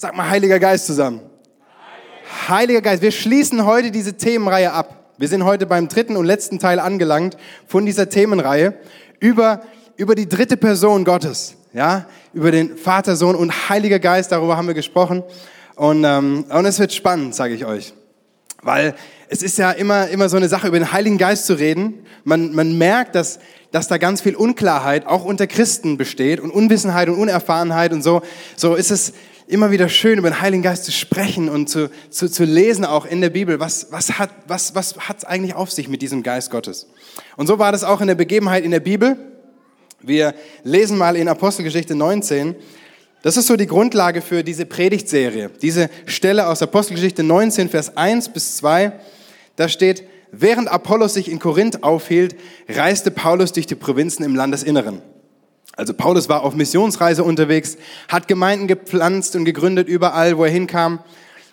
Sag mal Heiliger Geist zusammen. Heiliger Geist, wir schließen heute diese Themenreihe ab. Wir sind heute beim dritten und letzten Teil angelangt von dieser Themenreihe über, über die dritte Person Gottes. Ja, über den Vater, Sohn und Heiliger Geist, darüber haben wir gesprochen. Und, ähm, und es wird spannend, sage ich euch. Weil es ist ja immer, immer so eine Sache, über den Heiligen Geist zu reden. Man, man merkt, dass, dass da ganz viel Unklarheit auch unter Christen besteht und Unwissenheit und Unerfahrenheit und so. So ist es immer wieder schön, über den Heiligen Geist zu sprechen und zu, zu, zu lesen auch in der Bibel. Was, was hat was, was hat's eigentlich auf sich mit diesem Geist Gottes? Und so war das auch in der Begebenheit in der Bibel. Wir lesen mal in Apostelgeschichte 19. Das ist so die Grundlage für diese Predigtserie. Diese Stelle aus Apostelgeschichte 19, Vers 1 bis 2. Da steht, während Apollos sich in Korinth aufhielt, reiste Paulus durch die Provinzen im Landesinneren. Also Paulus war auf Missionsreise unterwegs, hat Gemeinden gepflanzt und gegründet überall, wo er hinkam.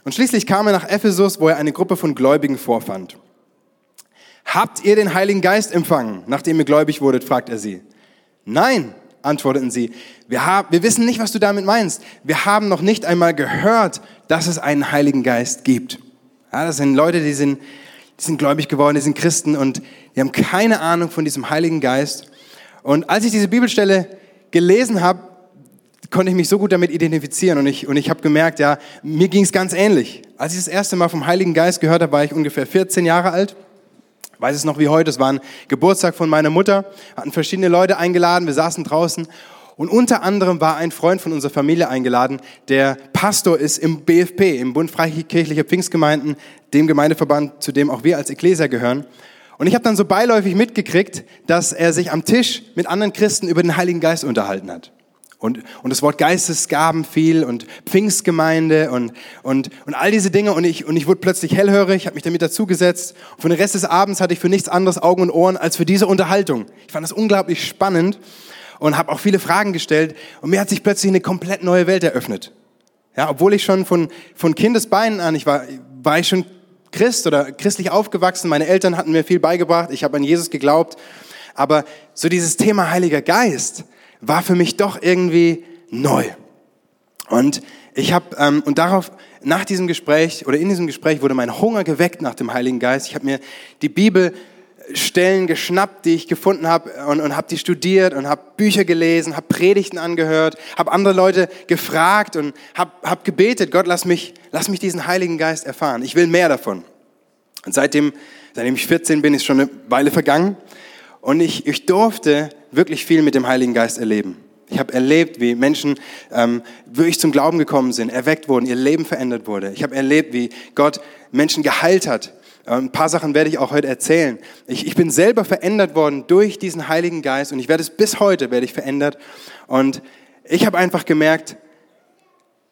Und schließlich kam er nach Ephesus, wo er eine Gruppe von Gläubigen vorfand. Habt ihr den Heiligen Geist empfangen, nachdem ihr gläubig wurdet, fragt er sie. Nein, antworteten sie. Wir, haben, wir wissen nicht, was du damit meinst. Wir haben noch nicht einmal gehört, dass es einen Heiligen Geist gibt. Ja, das sind Leute, die sind die sind gläubig geworden, die sind Christen und die haben keine Ahnung von diesem Heiligen Geist. Und als ich diese Bibelstelle gelesen habe, konnte ich mich so gut damit identifizieren und ich, und ich habe gemerkt, ja, mir ging es ganz ähnlich. Als ich das erste Mal vom Heiligen Geist gehört habe, war ich ungefähr 14 Jahre alt. weiß es noch wie heute, es war ein Geburtstag von meiner Mutter, hatten verschiedene Leute eingeladen, wir saßen draußen und unter anderem war ein Freund von unserer Familie eingeladen, der Pastor ist im BFP, im Bund Freikirchlicher Pfingstgemeinden, dem Gemeindeverband, zu dem auch wir als Ekklesia gehören. Und ich habe dann so beiläufig mitgekriegt, dass er sich am Tisch mit anderen Christen über den Heiligen Geist unterhalten hat. Und, und das Wort Geistesgaben fiel und Pfingstgemeinde und, und, und all diese Dinge. Und ich, und ich wurde plötzlich hellhörig, habe mich damit dazugesetzt. Und für den Rest des Abends hatte ich für nichts anderes Augen und Ohren als für diese Unterhaltung. Ich fand das unglaublich spannend und habe auch viele Fragen gestellt und mir hat sich plötzlich eine komplett neue Welt eröffnet. Ja, obwohl ich schon von, von Kindesbeinen an, ich war, war ich schon Christ oder christlich aufgewachsen, meine Eltern hatten mir viel beigebracht, ich habe an Jesus geglaubt, aber so dieses Thema Heiliger Geist war für mich doch irgendwie neu. Und ich habe ähm, und darauf nach diesem Gespräch oder in diesem Gespräch wurde mein Hunger geweckt nach dem Heiligen Geist. Ich habe mir die Bibel Stellen geschnappt, die ich gefunden habe und, und habe die studiert und habe Bücher gelesen, habe Predigten angehört, habe andere Leute gefragt und habe hab gebetet, Gott, lass mich, lass mich diesen Heiligen Geist erfahren. Ich will mehr davon. Und seitdem, seitdem ich 14 bin, ist schon eine Weile vergangen und ich, ich durfte wirklich viel mit dem Heiligen Geist erleben. Ich habe erlebt, wie Menschen ähm, wirklich zum Glauben gekommen sind, erweckt wurden, ihr Leben verändert wurde. Ich habe erlebt, wie Gott Menschen geheilt hat, ein paar Sachen werde ich auch heute erzählen. Ich, ich bin selber verändert worden durch diesen Heiligen Geist und ich werde es bis heute werde ich verändert. Und ich habe einfach gemerkt,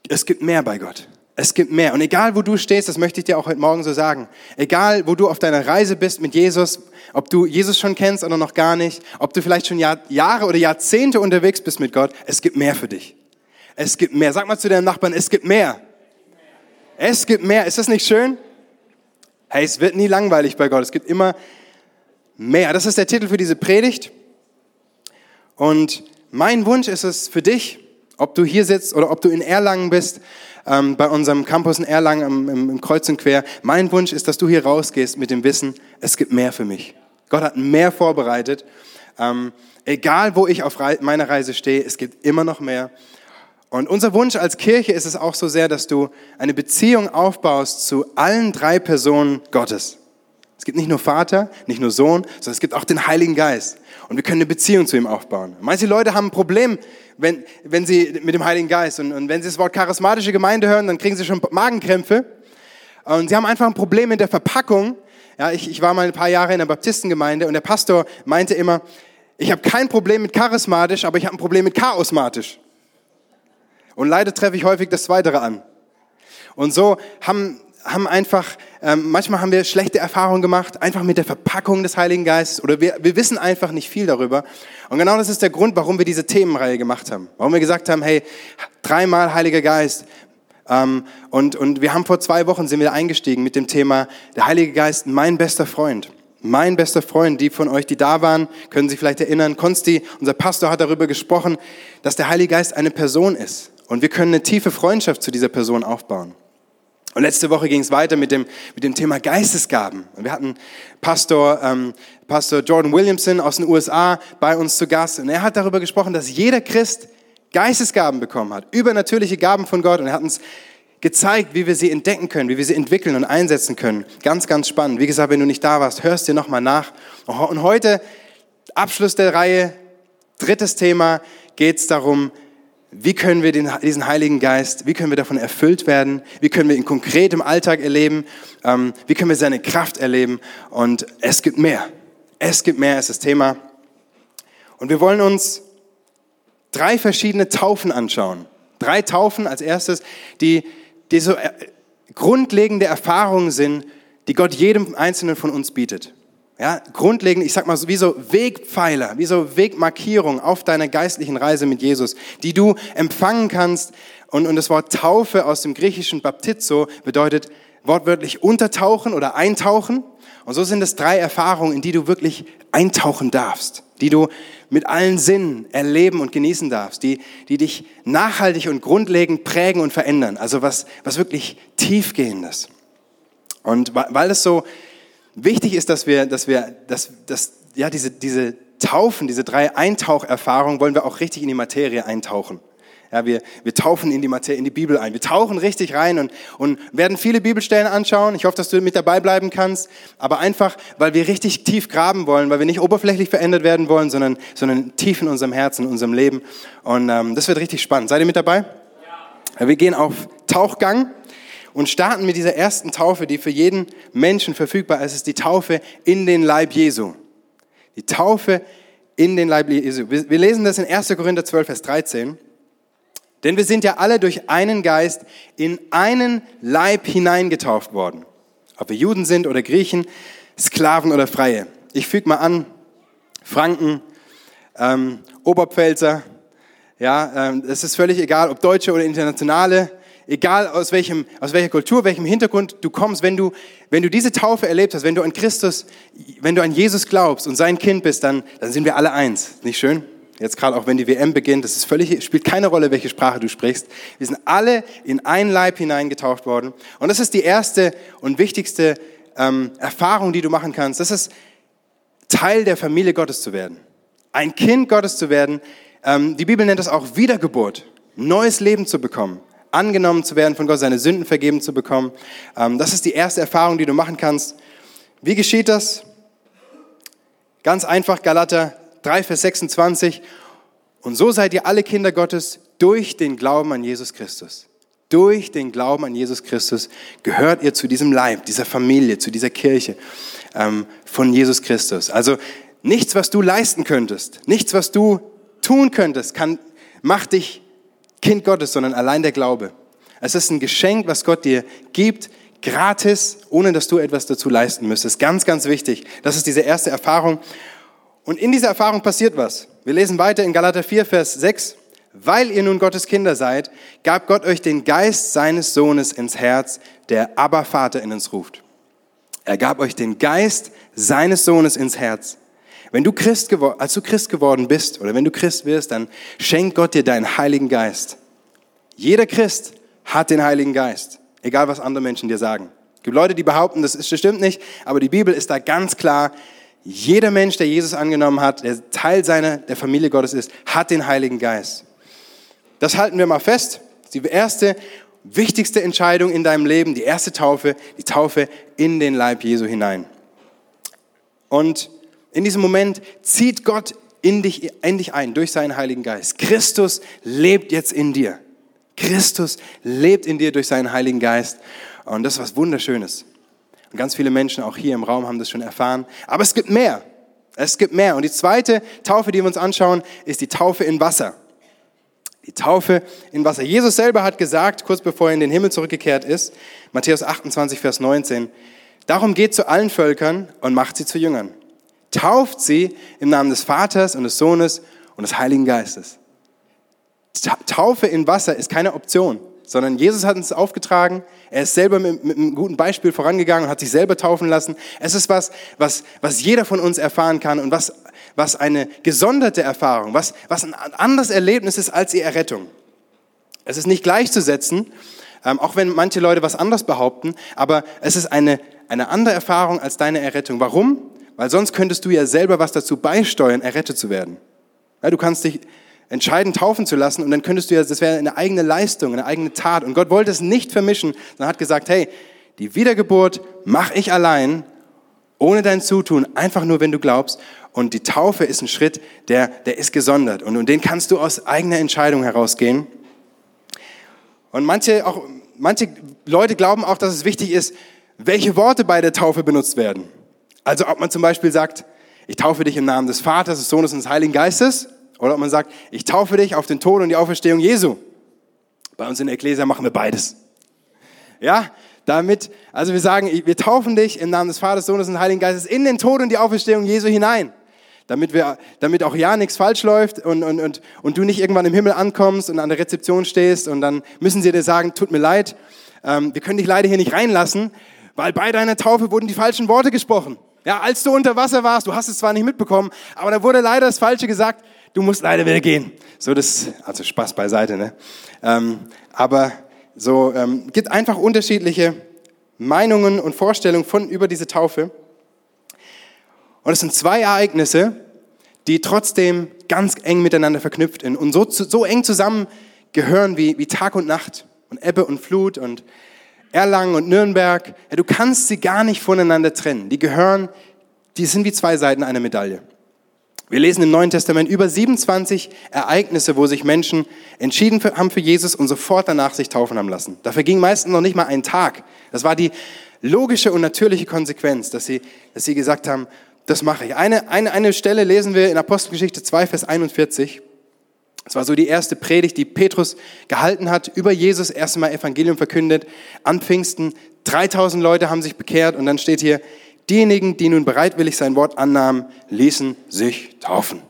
es gibt mehr bei Gott. Es gibt mehr. Und egal, wo du stehst, das möchte ich dir auch heute Morgen so sagen. Egal, wo du auf deiner Reise bist mit Jesus, ob du Jesus schon kennst oder noch gar nicht, ob du vielleicht schon Jahr, Jahre oder Jahrzehnte unterwegs bist mit Gott, es gibt mehr für dich. Es gibt mehr. Sag mal zu deinem Nachbarn, es gibt mehr. Es gibt mehr. Ist das nicht schön? Hey, es wird nie langweilig bei Gott. Es gibt immer mehr. Das ist der Titel für diese Predigt. Und mein Wunsch ist es für dich, ob du hier sitzt oder ob du in Erlangen bist, ähm, bei unserem Campus in Erlangen im, im, im Kreuz und Quer. Mein Wunsch ist, dass du hier rausgehst mit dem Wissen, es gibt mehr für mich. Gott hat mehr vorbereitet. Ähm, egal, wo ich auf meiner Reise stehe, es gibt immer noch mehr. Und unser Wunsch als Kirche ist es auch so sehr, dass du eine Beziehung aufbaust zu allen drei Personen Gottes. Es gibt nicht nur Vater, nicht nur Sohn, sondern es gibt auch den Heiligen Geist. Und wir können eine Beziehung zu ihm aufbauen. Manche Leute haben ein Problem, wenn, wenn sie mit dem Heiligen Geist und, und wenn sie das Wort charismatische Gemeinde hören, dann kriegen sie schon Magenkrämpfe. Und sie haben einfach ein Problem mit der Verpackung. Ja, ich, ich war mal ein paar Jahre in der Baptistengemeinde und der Pastor meinte immer, ich habe kein Problem mit charismatisch, aber ich habe ein Problem mit chaosmatisch. Und leider treffe ich häufig das Zweitere an. Und so haben, haben einfach, ähm, manchmal haben wir schlechte Erfahrungen gemacht, einfach mit der Verpackung des Heiligen Geistes oder wir, wir wissen einfach nicht viel darüber. Und genau das ist der Grund, warum wir diese Themenreihe gemacht haben. Warum wir gesagt haben, hey, dreimal Heiliger Geist. Ähm, und, und wir haben vor zwei Wochen sind wir eingestiegen mit dem Thema der Heilige Geist, mein bester Freund mein bester Freund, die von euch, die da waren, können sich vielleicht erinnern, Konsti, unser Pastor hat darüber gesprochen, dass der Heilige Geist eine Person ist. Und wir können eine tiefe Freundschaft zu dieser Person aufbauen. Und letzte Woche ging es weiter mit dem, mit dem Thema Geistesgaben. Wir hatten Pastor, ähm, Pastor Jordan Williamson aus den USA bei uns zu Gast. Und er hat darüber gesprochen, dass jeder Christ Geistesgaben bekommen hat, übernatürliche Gaben von Gott. Und er hat uns gezeigt, wie wir sie entdecken können, wie wir sie entwickeln und einsetzen können. Ganz, ganz spannend. Wie gesagt, wenn du nicht da warst, hörst dir nochmal nach. Und heute, Abschluss der Reihe, drittes Thema, geht es darum, wie können wir den, diesen Heiligen Geist, wie können wir davon erfüllt werden? Wie können wir ihn konkret im Alltag erleben? Ähm, wie können wir seine Kraft erleben? Und es gibt mehr. Es gibt mehr ist das Thema. Und wir wollen uns drei verschiedene Taufen anschauen. Drei Taufen als erstes, die, die so äh, grundlegende Erfahrungen sind, die Gott jedem Einzelnen von uns bietet. Ja, grundlegend, ich sag mal, wie so Wegpfeiler, wie so Wegmarkierung auf deiner geistlichen Reise mit Jesus, die du empfangen kannst. Und, und das Wort Taufe aus dem griechischen Baptizo bedeutet wortwörtlich untertauchen oder eintauchen. Und so sind es drei Erfahrungen, in die du wirklich eintauchen darfst, die du mit allen Sinnen erleben und genießen darfst, die, die dich nachhaltig und grundlegend prägen und verändern. Also was, was wirklich tiefgehendes. Und weil es so wichtig ist, dass wir, dass wir, dass, dass, ja, diese, diese Taufen, diese drei Eintaucherfahrungen, wollen wir auch richtig in die Materie eintauchen. Ja, wir, wir taufen in die Materie, in die Bibel ein. Wir tauchen richtig rein und, und werden viele Bibelstellen anschauen. Ich hoffe, dass du mit dabei bleiben kannst. Aber einfach, weil wir richtig tief graben wollen, weil wir nicht oberflächlich verändert werden wollen, sondern, sondern tief in unserem Herzen, in unserem Leben. Und ähm, das wird richtig spannend. Seid ihr mit dabei? Ja. Wir gehen auf Tauchgang und starten mit dieser ersten Taufe, die für jeden Menschen verfügbar ist. Ist die Taufe in den Leib Jesu. Die Taufe in den Leib Jesu. Wir lesen das in 1. Korinther 12, Vers 13. Denn wir sind ja alle durch einen Geist in einen Leib hineingetauft worden. Ob wir Juden sind oder Griechen, Sklaven oder Freie. Ich füge mal an, Franken, ähm, Oberpfälzer, ja, ähm, es ist völlig egal, ob Deutsche oder Internationale, egal aus, welchem, aus welcher Kultur, welchem Hintergrund du kommst, wenn du, wenn du diese Taufe erlebt hast, wenn du an Christus, wenn du an Jesus glaubst und sein Kind bist, dann, dann sind wir alle eins. Nicht schön? Jetzt gerade auch wenn die WM beginnt, das ist völlig, spielt keine Rolle, welche Sprache du sprichst. Wir sind alle in ein Leib hineingetaucht worden. Und das ist die erste und wichtigste ähm, Erfahrung, die du machen kannst. Das ist Teil der Familie Gottes zu werden. Ein Kind Gottes zu werden. Ähm, die Bibel nennt das auch Wiedergeburt. Neues Leben zu bekommen angenommen zu werden von Gott, seine Sünden vergeben zu bekommen. Ähm, das ist die erste Erfahrung, die du machen kannst. Wie geschieht das? Ganz einfach, Galater 3, Vers 26. Und so seid ihr alle Kinder Gottes durch den Glauben an Jesus Christus. Durch den Glauben an Jesus Christus gehört ihr zu diesem Leib, dieser Familie, zu dieser Kirche ähm, von Jesus Christus. Also nichts, was du leisten könntest, nichts, was du tun könntest, kann, macht dich Kind Gottes, sondern allein der Glaube. Es ist ein Geschenk, was Gott dir gibt, gratis, ohne dass du etwas dazu leisten müsstest. Ganz, ganz wichtig. Das ist diese erste Erfahrung. Und in dieser Erfahrung passiert was. Wir lesen weiter in Galater 4, Vers 6. Weil ihr nun Gottes Kinder seid, gab Gott euch den Geist seines Sohnes ins Herz, der aber Vater in uns ruft. Er gab euch den Geist seines Sohnes ins Herz. Wenn du Christ geworden, als du Christ geworden bist oder wenn du Christ wirst, dann schenkt Gott dir deinen Heiligen Geist. Jeder Christ hat den Heiligen Geist, egal was andere Menschen dir sagen. Es gibt Leute, die behaupten, das, stimmt nicht, aber die Bibel ist da ganz klar. Jeder Mensch, der Jesus angenommen hat, der Teil seiner, der Familie Gottes ist, hat den Heiligen Geist. Das halten wir mal fest. Die erste, wichtigste Entscheidung in deinem Leben, die erste Taufe, die Taufe in den Leib Jesu hinein. Und in diesem Moment zieht Gott in dich, in dich ein durch seinen Heiligen Geist. Christus lebt jetzt in dir. Christus lebt in dir durch seinen Heiligen Geist. Und das ist was Wunderschönes. Und ganz viele Menschen auch hier im Raum haben das schon erfahren. Aber es gibt mehr. Es gibt mehr. Und die zweite Taufe, die wir uns anschauen, ist die Taufe in Wasser. Die Taufe in Wasser. Jesus selber hat gesagt, kurz bevor er in den Himmel zurückgekehrt ist, Matthäus 28, Vers 19, darum geht zu allen Völkern und macht sie zu Jüngern tauft sie im Namen des Vaters und des Sohnes und des Heiligen Geistes. Taufe in Wasser ist keine Option, sondern Jesus hat uns aufgetragen. Er ist selber mit, mit, einem guten Beispiel vorangegangen und hat sich selber taufen lassen. Es ist was, was, was jeder von uns erfahren kann und was, was eine gesonderte Erfahrung, was, was ein anderes Erlebnis ist als die Errettung. Es ist nicht gleichzusetzen, ähm, auch wenn manche Leute was anderes behaupten, aber es ist eine, eine andere Erfahrung als deine Errettung. Warum? Weil sonst könntest du ja selber was dazu beisteuern, errettet zu werden. Ja, du kannst dich entscheiden, taufen zu lassen und dann könntest du ja, das wäre eine eigene Leistung, eine eigene Tat. Und Gott wollte es nicht vermischen, sondern hat gesagt, hey, die Wiedergeburt mache ich allein, ohne dein Zutun, einfach nur, wenn du glaubst. Und die Taufe ist ein Schritt, der, der ist gesondert. Und, und den kannst du aus eigener Entscheidung herausgehen. Und manche, auch, manche Leute glauben auch, dass es wichtig ist, welche Worte bei der Taufe benutzt werden. Also ob man zum Beispiel sagt, ich taufe dich im Namen des Vaters, des Sohnes und des Heiligen Geistes. Oder ob man sagt, ich taufe dich auf den Tod und die Auferstehung Jesu. Bei uns in der Ekklesia machen wir beides. Ja, damit, also wir sagen, wir taufen dich im Namen des Vaters, Sohnes und Heiligen Geistes in den Tod und die Auferstehung Jesu hinein damit, wir, damit auch ja nichts falsch läuft und, und, und, und du nicht irgendwann im Himmel ankommst und an der Rezeption stehst und dann müssen sie dir sagen, tut mir leid, ähm, wir können dich leider hier nicht reinlassen, weil bei deiner Taufe wurden die falschen Worte gesprochen. Ja, als du unter Wasser warst, du hast es zwar nicht mitbekommen, aber da wurde leider das Falsche gesagt, du musst leider wieder gehen. So das, also Spaß beiseite, ne? Ähm, aber so ähm, gibt einfach unterschiedliche Meinungen und Vorstellungen von über diese Taufe. Und es sind zwei Ereignisse, die trotzdem ganz eng miteinander verknüpft sind und so, so eng zusammen gehören wie, wie Tag und Nacht und Ebbe und Flut und Erlangen und Nürnberg. Ja, du kannst sie gar nicht voneinander trennen. Die gehören, die sind wie zwei Seiten einer Medaille. Wir lesen im Neuen Testament über 27 Ereignisse, wo sich Menschen entschieden haben für Jesus und sofort danach sich taufen haben lassen. Dafür ging meistens noch nicht mal ein Tag. Das war die logische und natürliche Konsequenz, dass sie, dass sie gesagt haben, das mache ich. Eine, eine, eine Stelle lesen wir in Apostelgeschichte 2, Vers 41. Das war so die erste Predigt, die Petrus gehalten hat, über Jesus erstmal Evangelium verkündet. An Pfingsten 3000 Leute haben sich bekehrt und dann steht hier, diejenigen, die nun bereitwillig sein Wort annahmen, ließen sich taufen.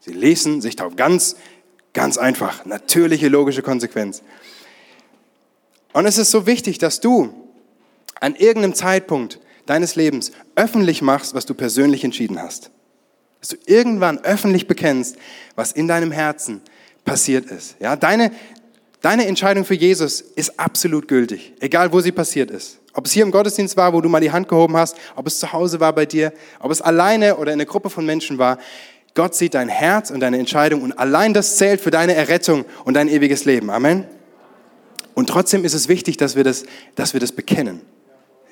Sie ließen sich taufen. Ganz, ganz einfach. Natürliche, logische Konsequenz. Und es ist so wichtig, dass du an irgendeinem Zeitpunkt deines Lebens öffentlich machst, was du persönlich entschieden hast. Dass du irgendwann öffentlich bekennst, was in deinem Herzen passiert ist. Ja, deine, deine Entscheidung für Jesus ist absolut gültig, egal wo sie passiert ist. Ob es hier im Gottesdienst war, wo du mal die Hand gehoben hast, ob es zu Hause war bei dir, ob es alleine oder in einer Gruppe von Menschen war. Gott sieht dein Herz und deine Entscheidung und allein das zählt für deine Errettung und dein ewiges Leben. Amen. Und trotzdem ist es wichtig, dass wir das, dass wir das bekennen.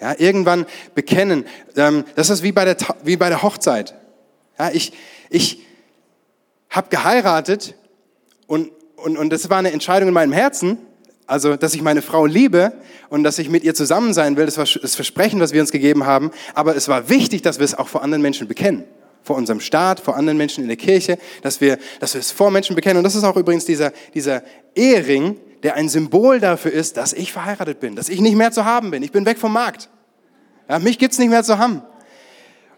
Ja, irgendwann bekennen. Ähm, das ist wie bei der, wie bei der Hochzeit. Ja, ich ich habe geheiratet und, und, und das war eine Entscheidung in meinem Herzen, also dass ich meine Frau liebe und dass ich mit ihr zusammen sein will. Das war das Versprechen, was wir uns gegeben haben. Aber es war wichtig, dass wir es auch vor anderen Menschen bekennen. Vor unserem Staat, vor anderen Menschen in der Kirche, dass wir, dass wir es vor Menschen bekennen. Und das ist auch übrigens dieser, dieser Ehering, der ein Symbol dafür ist, dass ich verheiratet bin, dass ich nicht mehr zu haben bin. Ich bin weg vom Markt. Ja, mich gibt's nicht mehr zu haben.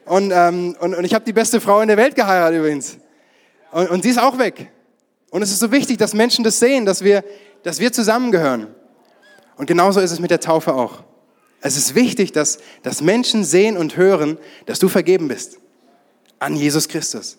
Und, ähm, und, und ich habe die beste Frau in der Welt geheiratet übrigens. Und, und sie ist auch weg. Und es ist so wichtig, dass Menschen das sehen, dass wir, dass wir zusammengehören. Und genauso ist es mit der Taufe auch. Es ist wichtig, dass, dass Menschen sehen und hören, dass du vergeben bist an Jesus Christus.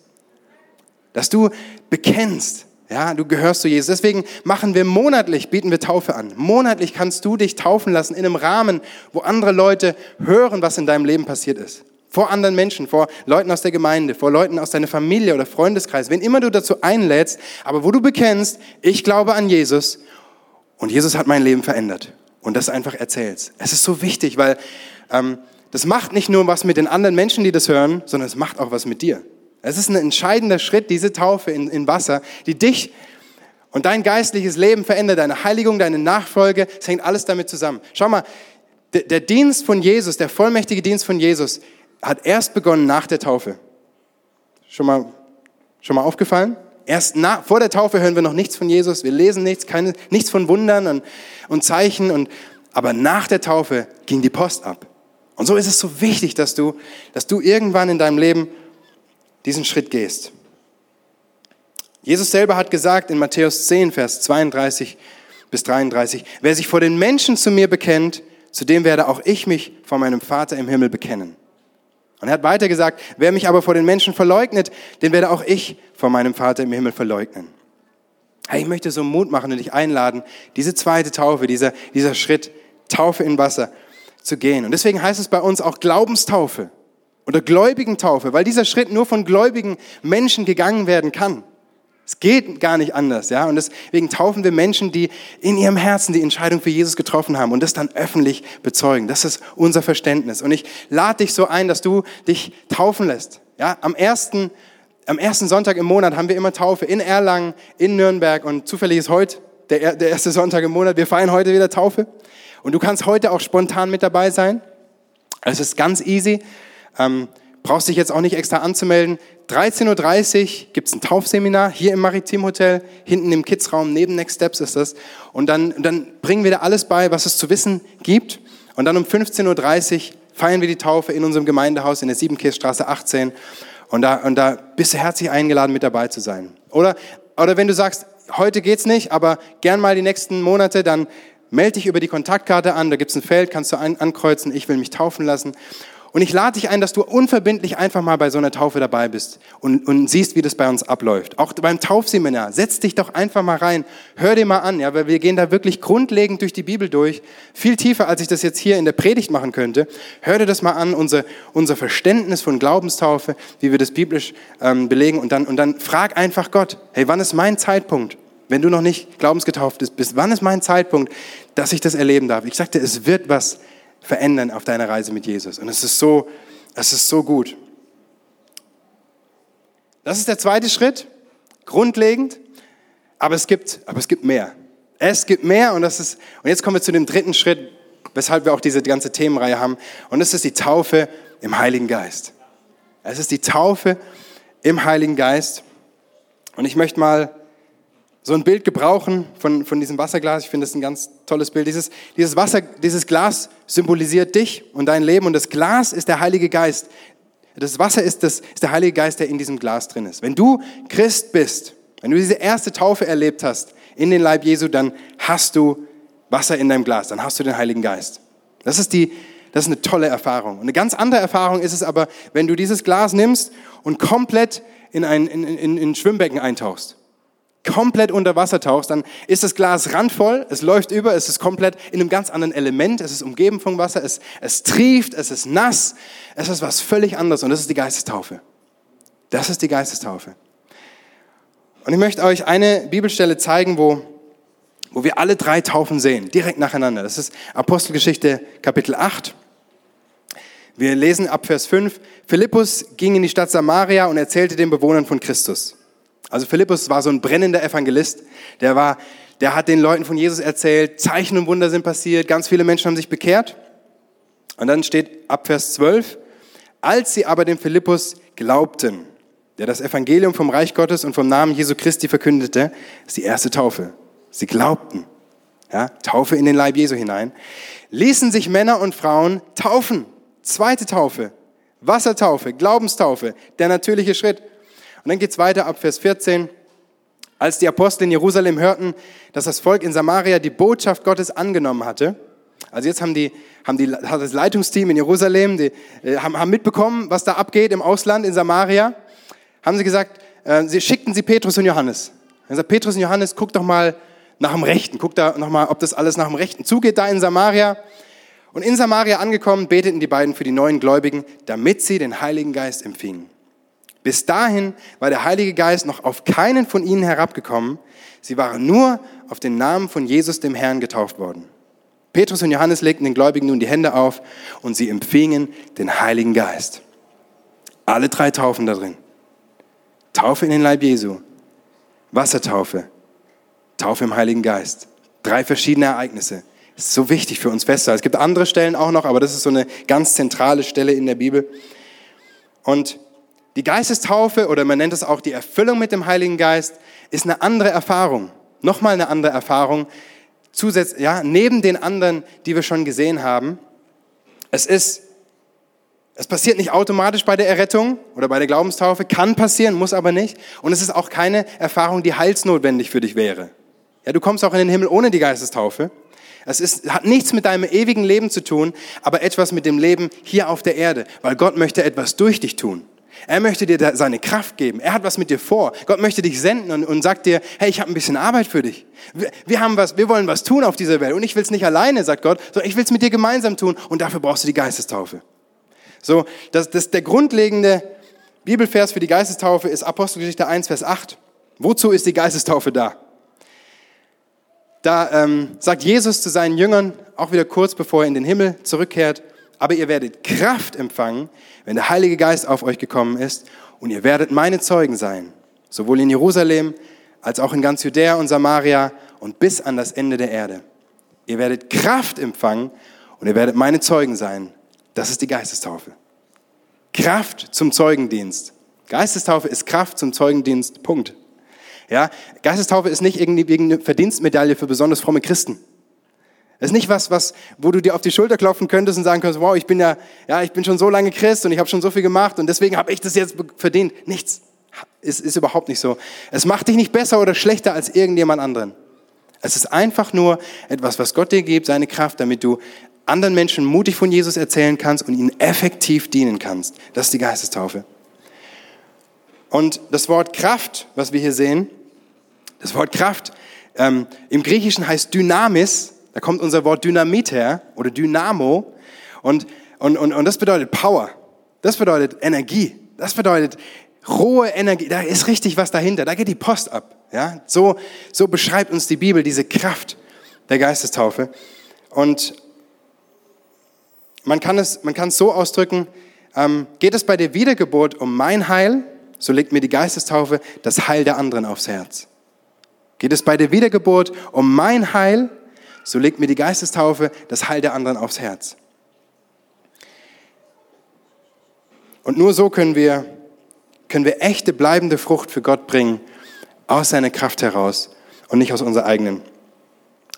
Dass du bekennst, ja, du gehörst zu Jesus. Deswegen machen wir monatlich, bieten wir Taufe an. Monatlich kannst du dich taufen lassen in einem Rahmen, wo andere Leute hören, was in deinem Leben passiert ist. Vor anderen Menschen, vor Leuten aus der Gemeinde, vor Leuten aus deiner Familie oder Freundeskreis, wen immer du dazu einlädst, aber wo du bekennst, ich glaube an Jesus und Jesus hat mein Leben verändert. Und das einfach erzählst. Es ist so wichtig, weil ähm, das macht nicht nur was mit den anderen Menschen, die das hören, sondern es macht auch was mit dir. Es ist ein entscheidender Schritt, diese Taufe in, in Wasser, die dich und dein geistliches Leben verändert, deine Heiligung, deine Nachfolge, es hängt alles damit zusammen. Schau mal, der, der Dienst von Jesus, der vollmächtige Dienst von Jesus, hat erst begonnen nach der Taufe. Schon mal, schon mal aufgefallen? Erst nach, vor der Taufe hören wir noch nichts von Jesus, wir lesen nichts, keine, nichts von Wundern und, und Zeichen, und, aber nach der Taufe ging die Post ab. Und so ist es so wichtig, dass du, dass du irgendwann in deinem Leben diesen Schritt gehst. Jesus selber hat gesagt in Matthäus 10, Vers 32 bis 33, wer sich vor den Menschen zu mir bekennt, zu dem werde auch ich mich vor meinem Vater im Himmel bekennen. Und er hat weiter gesagt, wer mich aber vor den Menschen verleugnet, den werde auch ich vor meinem Vater im Himmel verleugnen. Hey, ich möchte so Mut machen und dich einladen, diese zweite Taufe, dieser, dieser Schritt, Taufe in Wasser zu gehen. Und deswegen heißt es bei uns auch Glaubenstaufe oder Gläubigentaufe, weil dieser Schritt nur von gläubigen Menschen gegangen werden kann. Es geht gar nicht anders, ja. Und deswegen taufen wir Menschen, die in ihrem Herzen die Entscheidung für Jesus getroffen haben und das dann öffentlich bezeugen. Das ist unser Verständnis. Und ich lade dich so ein, dass du dich taufen lässt. Ja, am ersten, am ersten Sonntag im Monat haben wir immer Taufe in Erlangen, in Nürnberg und zufällig ist heute der, der erste Sonntag im Monat. Wir feiern heute wieder Taufe. Und du kannst heute auch spontan mit dabei sein. Es ist ganz easy. Ähm, brauchst dich jetzt auch nicht extra anzumelden. 13.30 Uhr gibt es ein Taufseminar hier im Maritim Hotel, hinten im Kidsraum, neben Next Steps ist das. Und dann, dann bringen wir da alles bei, was es zu wissen gibt. Und dann um 15.30 Uhr feiern wir die Taufe in unserem Gemeindehaus in der Siebenkässtraße 18. Und da, und da bist du herzlich eingeladen, mit dabei zu sein. Oder, oder wenn du sagst, heute geht's nicht, aber gern mal die nächsten Monate, dann melde dich über die Kontaktkarte an. Da gibt's ein Feld, kannst du an, ankreuzen, ich will mich taufen lassen. Und ich lade dich ein, dass du unverbindlich einfach mal bei so einer Taufe dabei bist und, und siehst, wie das bei uns abläuft. Auch beim Taufseminar, setz dich doch einfach mal rein, hör dir mal an, ja, weil wir gehen da wirklich grundlegend durch die Bibel durch, viel tiefer, als ich das jetzt hier in der Predigt machen könnte. Hör dir das mal an, unser, unser Verständnis von Glaubenstaufe, wie wir das biblisch ähm, belegen und dann, und dann frag einfach Gott, hey, wann ist mein Zeitpunkt? Wenn du noch nicht glaubensgetauft bist, wann ist mein Zeitpunkt, dass ich das erleben darf? Ich sagte, es wird was verändern auf deiner Reise mit Jesus. Und es ist so, es ist so gut. Das ist der zweite Schritt, grundlegend. Aber es gibt, aber es gibt mehr. Es gibt mehr und das ist, und jetzt kommen wir zu dem dritten Schritt, weshalb wir auch diese ganze Themenreihe haben. Und das ist die Taufe im Heiligen Geist. Es ist die Taufe im Heiligen Geist. Und ich möchte mal so ein Bild gebrauchen von, von diesem Wasserglas. Ich finde das ein ganz tolles Bild. Dieses, dieses Wasser, dieses Glas symbolisiert dich und dein Leben und das Glas ist der Heilige Geist. Das Wasser ist, das, ist der Heilige Geist, der in diesem Glas drin ist. Wenn du Christ bist, wenn du diese erste Taufe erlebt hast in den Leib Jesu, dann hast du Wasser in deinem Glas, dann hast du den Heiligen Geist. Das ist die, das ist eine tolle Erfahrung. Und eine ganz andere Erfahrung ist es aber, wenn du dieses Glas nimmst und komplett in ein, in, in, in ein Schwimmbecken eintauchst komplett unter Wasser tauchst, dann ist das Glas randvoll, es läuft über, es ist komplett in einem ganz anderen Element, es ist umgeben vom Wasser, es, es trieft, es ist nass, es ist was völlig anderes und das ist die Geistestaufe. Das ist die Geistestaufe. Und ich möchte euch eine Bibelstelle zeigen, wo, wo wir alle drei Taufen sehen, direkt nacheinander. Das ist Apostelgeschichte Kapitel 8. Wir lesen ab Vers 5. Philippus ging in die Stadt Samaria und erzählte den Bewohnern von Christus. Also Philippus war so ein brennender Evangelist. Der war, der hat den Leuten von Jesus erzählt, Zeichen und Wunder sind passiert, ganz viele Menschen haben sich bekehrt. Und dann steht ab Vers 12, als sie aber dem Philippus glaubten, der das Evangelium vom Reich Gottes und vom Namen Jesu Christi verkündete, ist die erste Taufe. Sie glaubten. Ja, Taufe in den Leib Jesu hinein. Ließen sich Männer und Frauen taufen. Zweite Taufe. Wassertaufe, Glaubenstaufe, der natürliche Schritt. Und dann geht's weiter ab Vers 14. Als die Apostel in Jerusalem hörten, dass das Volk in Samaria die Botschaft Gottes angenommen hatte, also jetzt haben die, haben die, hat das Leitungsteam in Jerusalem, die äh, haben, haben mitbekommen, was da abgeht im Ausland in Samaria, haben sie gesagt, äh, sie schickten sie Petrus und Johannes. Dann sagt Petrus und Johannes, guck doch mal nach dem Rechten, guck da noch mal, ob das alles nach dem Rechten zugeht da in Samaria. Und in Samaria angekommen, beteten die beiden für die neuen Gläubigen, damit sie den Heiligen Geist empfingen. Bis dahin war der Heilige Geist noch auf keinen von ihnen herabgekommen. Sie waren nur auf den Namen von Jesus, dem Herrn, getauft worden. Petrus und Johannes legten den Gläubigen nun die Hände auf und sie empfingen den Heiligen Geist. Alle drei Taufen da drin. Taufe in den Leib Jesu, Wassertaufe, Taufe im Heiligen Geist. Drei verschiedene Ereignisse. Das ist so wichtig für uns festzuhalten. Es gibt andere Stellen auch noch, aber das ist so eine ganz zentrale Stelle in der Bibel. Und die Geistestaufe oder man nennt es auch die Erfüllung mit dem Heiligen Geist ist eine andere Erfahrung. Nochmal eine andere Erfahrung. Zusätzlich, ja, neben den anderen, die wir schon gesehen haben. Es ist, es passiert nicht automatisch bei der Errettung oder bei der Glaubenstaufe, kann passieren, muss aber nicht. Und es ist auch keine Erfahrung, die heilsnotwendig für dich wäre. Ja, du kommst auch in den Himmel ohne die Geistestaufe. Es ist, hat nichts mit deinem ewigen Leben zu tun, aber etwas mit dem Leben hier auf der Erde, weil Gott möchte etwas durch dich tun. Er möchte dir seine Kraft geben. Er hat was mit dir vor. Gott möchte dich senden und, und sagt dir, hey, ich habe ein bisschen Arbeit für dich. Wir, wir, haben was, wir wollen was tun auf dieser Welt. Und ich will es nicht alleine, sagt Gott, sondern ich will es mit dir gemeinsam tun. Und dafür brauchst du die Geistestaufe. So, das, das, der grundlegende Bibelvers für die Geistestaufe ist Apostelgeschichte 1, Vers 8. Wozu ist die Geistestaufe da? Da ähm, sagt Jesus zu seinen Jüngern, auch wieder kurz bevor er in den Himmel zurückkehrt, aber ihr werdet Kraft empfangen, wenn der Heilige Geist auf euch gekommen ist und ihr werdet meine Zeugen sein, sowohl in Jerusalem als auch in ganz Judäa und Samaria und bis an das Ende der Erde. Ihr werdet Kraft empfangen und ihr werdet meine Zeugen sein. Das ist die Geistestaufe. Kraft zum Zeugendienst. Geistestaufe ist Kraft zum Zeugendienst. Punkt. Ja, Geistestaufe ist nicht irgendwie eine Verdienstmedaille für besonders fromme Christen. Das ist nicht was, was, wo du dir auf die Schulter klopfen könntest und sagen könntest, wow, ich bin ja, ja, ich bin schon so lange Christ und ich habe schon so viel gemacht und deswegen habe ich das jetzt verdient. Nichts. Ist, ist überhaupt nicht so. Es macht dich nicht besser oder schlechter als irgendjemand anderen. Es ist einfach nur etwas, was Gott dir gibt, seine Kraft, damit du anderen Menschen mutig von Jesus erzählen kannst und ihnen effektiv dienen kannst. Das ist die Geistestaufe. Und das Wort Kraft, was wir hier sehen, das Wort Kraft ähm, im Griechischen heißt Dynamis. Da kommt unser Wort Dynamit her oder Dynamo. Und, und, und, und das bedeutet Power. Das bedeutet Energie. Das bedeutet rohe Energie. Da ist richtig was dahinter. Da geht die Post ab. Ja? So, so beschreibt uns die Bibel diese Kraft der Geistestaufe. Und man kann es, man kann es so ausdrücken, ähm, geht es bei der Wiedergeburt um mein Heil so legt mir die Geistestaufe das Heil der anderen aufs Herz. Geht es bei der Wiedergeburt um mein Heil, so legt mir die Geistestaufe das Heil der anderen aufs Herz. Und nur so können wir, können wir echte, bleibende Frucht für Gott bringen, aus seiner Kraft heraus und nicht aus unserer eigenen.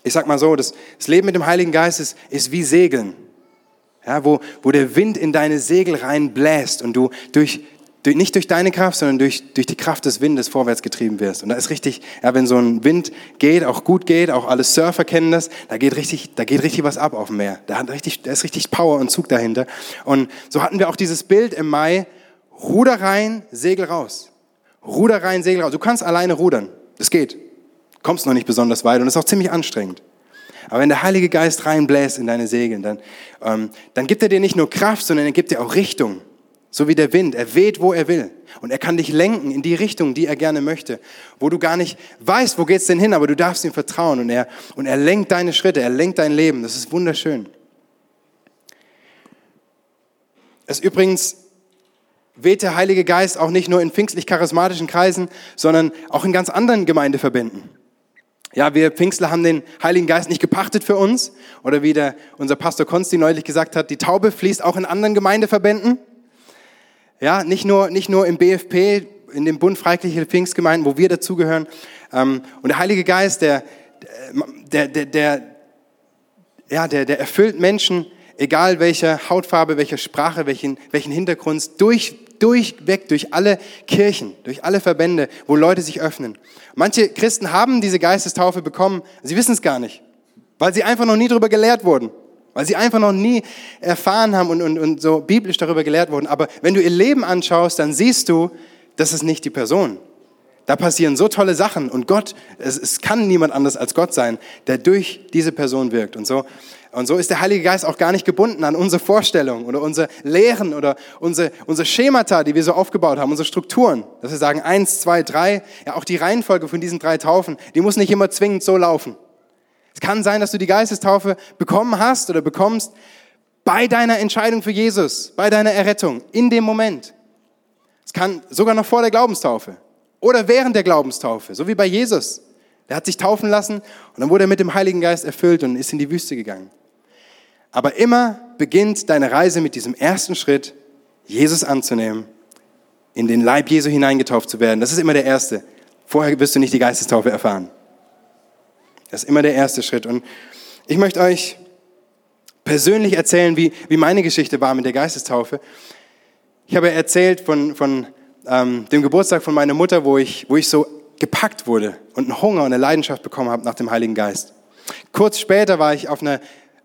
Ich sag mal so, das, das Leben mit dem Heiligen Geist ist, ist wie Segeln. Ja, wo, wo der Wind in deine Segel reinbläst und du durch, nicht durch deine Kraft, sondern durch, durch die Kraft des Windes vorwärts getrieben wirst. Und da ist richtig, ja, wenn so ein Wind geht, auch gut geht, auch alle Surfer kennen das, da geht richtig, da geht richtig was ab auf dem Meer. Da, hat richtig, da ist richtig Power und Zug dahinter. Und so hatten wir auch dieses Bild im Mai, Ruder rein, Segel raus. Ruder rein, Segel raus. Du kannst alleine rudern. Das geht. Kommst noch nicht besonders weit und ist auch ziemlich anstrengend. Aber wenn der Heilige Geist reinbläst in deine Segel, dann, ähm, dann gibt er dir nicht nur Kraft, sondern er gibt dir auch Richtung. So wie der Wind. Er weht, wo er will. Und er kann dich lenken in die Richtung, die er gerne möchte. Wo du gar nicht weißt, wo geht's denn hin, aber du darfst ihm vertrauen. Und er, und er lenkt deine Schritte, er lenkt dein Leben. Das ist wunderschön. Es übrigens weht der Heilige Geist auch nicht nur in pfingstlich-charismatischen Kreisen, sondern auch in ganz anderen Gemeindeverbänden. Ja, wir Pfingstler haben den Heiligen Geist nicht gepachtet für uns. Oder wie der, unser Pastor Konsti neulich gesagt hat, die Taube fließt auch in anderen Gemeindeverbänden. Ja, nicht nur, nicht nur im BFP, in dem Bund Freikirche Pfingstgemeinden, wo wir dazugehören. Ähm, und der Heilige Geist, der, der, der, der, ja, der, der erfüllt Menschen, egal welcher Hautfarbe, welcher Sprache, welchen, welchen Hintergrund, durch, durchweg, durch alle Kirchen, durch alle Verbände, wo Leute sich öffnen. Manche Christen haben diese Geistestaufe bekommen, sie wissen es gar nicht, weil sie einfach noch nie darüber gelehrt wurden weil sie einfach noch nie erfahren haben und, und, und so biblisch darüber gelehrt wurden. Aber wenn du ihr Leben anschaust, dann siehst du, das ist nicht die Person. Da passieren so tolle Sachen und Gott, es, es kann niemand anders als Gott sein, der durch diese Person wirkt. Und so, und so ist der Heilige Geist auch gar nicht gebunden an unsere Vorstellungen oder unsere Lehren oder unsere, unsere Schemata, die wir so aufgebaut haben, unsere Strukturen. Dass wir sagen, eins, zwei, drei, ja auch die Reihenfolge von diesen drei Taufen, die muss nicht immer zwingend so laufen. Es kann sein, dass du die Geistestaufe bekommen hast oder bekommst bei deiner Entscheidung für Jesus, bei deiner Errettung, in dem Moment. Es kann sogar noch vor der Glaubenstaufe oder während der Glaubenstaufe, so wie bei Jesus. Der hat sich taufen lassen und dann wurde er mit dem Heiligen Geist erfüllt und ist in die Wüste gegangen. Aber immer beginnt deine Reise mit diesem ersten Schritt, Jesus anzunehmen, in den Leib Jesu hineingetauft zu werden. Das ist immer der erste. Vorher wirst du nicht die Geistestaufe erfahren. Das ist immer der erste Schritt. Und ich möchte euch persönlich erzählen, wie, wie meine Geschichte war mit der Geistestaufe. Ich habe erzählt von, von ähm, dem Geburtstag von meiner Mutter, wo ich, wo ich so gepackt wurde und einen Hunger und eine Leidenschaft bekommen habe nach dem Heiligen Geist. Kurz später war ich auf einer,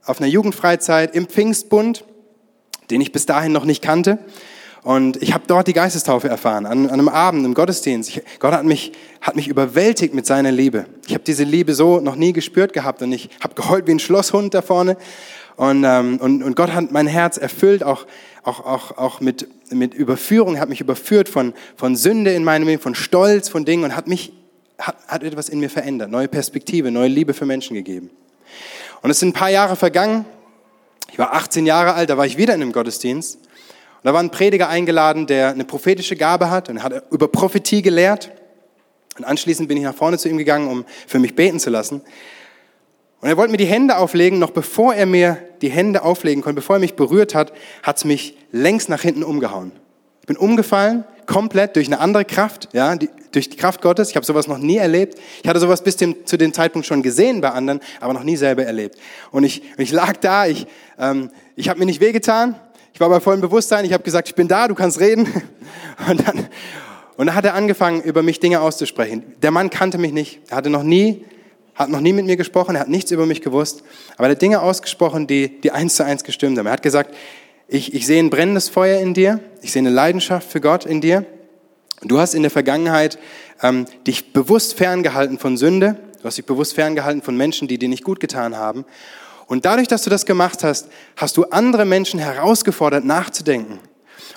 auf einer Jugendfreizeit im Pfingstbund, den ich bis dahin noch nicht kannte. Und ich habe dort die Geistestaufe erfahren, an, an einem Abend im Gottesdienst. Ich, Gott hat mich, hat mich überwältigt mit seiner Liebe. Ich habe diese Liebe so noch nie gespürt gehabt und ich habe geheult wie ein Schlosshund da vorne. Und, ähm, und, und Gott hat mein Herz erfüllt, auch, auch, auch, auch mit, mit Überführung, hat mich überführt von, von Sünde in meinem Leben, von Stolz, von Dingen und hat mich, hat, hat etwas in mir verändert, neue Perspektive, neue Liebe für Menschen gegeben. Und es sind ein paar Jahre vergangen. Ich war 18 Jahre alt, da war ich wieder in einem Gottesdienst. Und da war ein Prediger eingeladen, der eine prophetische Gabe hat und hat über Prophetie gelehrt. Und anschließend bin ich nach vorne zu ihm gegangen, um für mich beten zu lassen. Und er wollte mir die Hände auflegen, noch bevor er mir die Hände auflegen konnte, bevor er mich berührt hat, hat es mich längst nach hinten umgehauen. Ich bin umgefallen, komplett durch eine andere Kraft, ja, die, durch die Kraft Gottes. Ich habe sowas noch nie erlebt. Ich hatte sowas bis dem, zu dem Zeitpunkt schon gesehen bei anderen, aber noch nie selber erlebt. Und ich, ich lag da, ich, ähm, ich habe mir nicht wehgetan, war bei vollem Bewusstsein, ich habe gesagt, ich bin da, du kannst reden. Und dann, und dann hat er angefangen, über mich Dinge auszusprechen. Der Mann kannte mich nicht, er hatte noch nie, hat noch nie mit mir gesprochen, er hat nichts über mich gewusst, aber er hat Dinge ausgesprochen, die, die eins zu eins gestimmt haben. Er hat gesagt, ich, ich sehe ein brennendes Feuer in dir, ich sehe eine Leidenschaft für Gott in dir. Du hast in der Vergangenheit ähm, dich bewusst ferngehalten von Sünde, du hast dich bewusst ferngehalten von Menschen, die dir nicht gut getan haben. Und dadurch, dass du das gemacht hast, hast du andere Menschen herausgefordert, nachzudenken.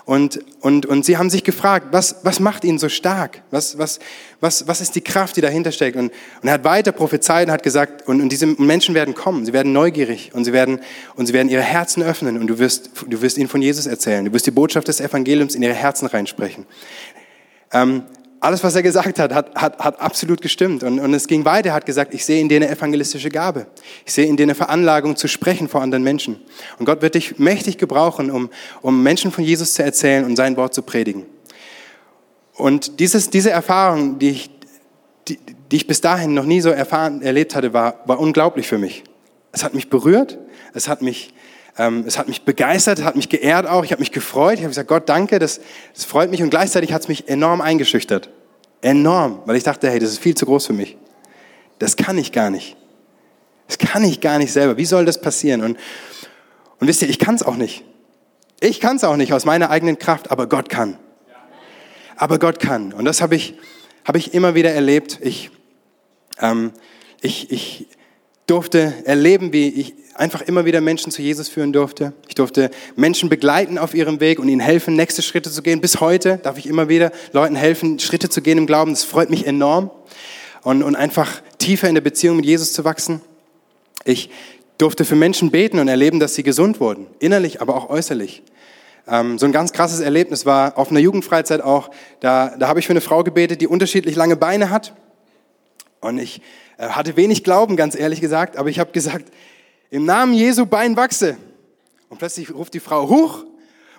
Und, und, und sie haben sich gefragt, was, was macht ihn so stark? Was, was, was, was ist die Kraft, die dahinter steckt? Und, und er hat weiter prophezeit und hat gesagt, und, und diese Menschen werden kommen, sie werden neugierig und sie werden, und sie werden ihre Herzen öffnen und du wirst, du wirst ihnen von Jesus erzählen. Du wirst die Botschaft des Evangeliums in ihre Herzen reinsprechen. Ähm, alles, was er gesagt hat, hat, hat, hat absolut gestimmt. Und, und es ging weiter. Er hat gesagt, ich sehe in dir eine evangelistische Gabe. Ich sehe in dir eine Veranlagung zu sprechen vor anderen Menschen. Und Gott wird dich mächtig gebrauchen, um, um Menschen von Jesus zu erzählen und sein Wort zu predigen. Und dieses, diese Erfahrung, die ich, die, die ich bis dahin noch nie so erfahren, erlebt hatte, war, war unglaublich für mich. Es hat mich berührt, es hat mich es hat mich begeistert, hat mich geehrt auch, ich habe mich gefreut. Ich habe gesagt, Gott, danke, das, das freut mich und gleichzeitig hat es mich enorm eingeschüchtert. Enorm, weil ich dachte, hey, das ist viel zu groß für mich. Das kann ich gar nicht. Das kann ich gar nicht selber. Wie soll das passieren? Und, und wisst ihr, ich kann es auch nicht. Ich kann es auch nicht aus meiner eigenen Kraft, aber Gott kann. Aber Gott kann. Und das habe ich, hab ich immer wieder erlebt. Ich, ähm, ich, ich durfte erleben, wie ich einfach immer wieder Menschen zu Jesus führen durfte. Ich durfte Menschen begleiten auf ihrem Weg und ihnen helfen, nächste Schritte zu gehen. Bis heute darf ich immer wieder Leuten helfen, Schritte zu gehen im Glauben. Das freut mich enorm. Und, und einfach tiefer in der Beziehung mit Jesus zu wachsen. Ich durfte für Menschen beten und erleben, dass sie gesund wurden. Innerlich, aber auch äußerlich. Ähm, so ein ganz krasses Erlebnis war auf einer Jugendfreizeit auch. Da, da habe ich für eine Frau gebetet, die unterschiedlich lange Beine hat. Und ich äh, hatte wenig Glauben, ganz ehrlich gesagt. Aber ich habe gesagt, im Namen Jesu Bein wachse. Und plötzlich ruft die Frau, hoch,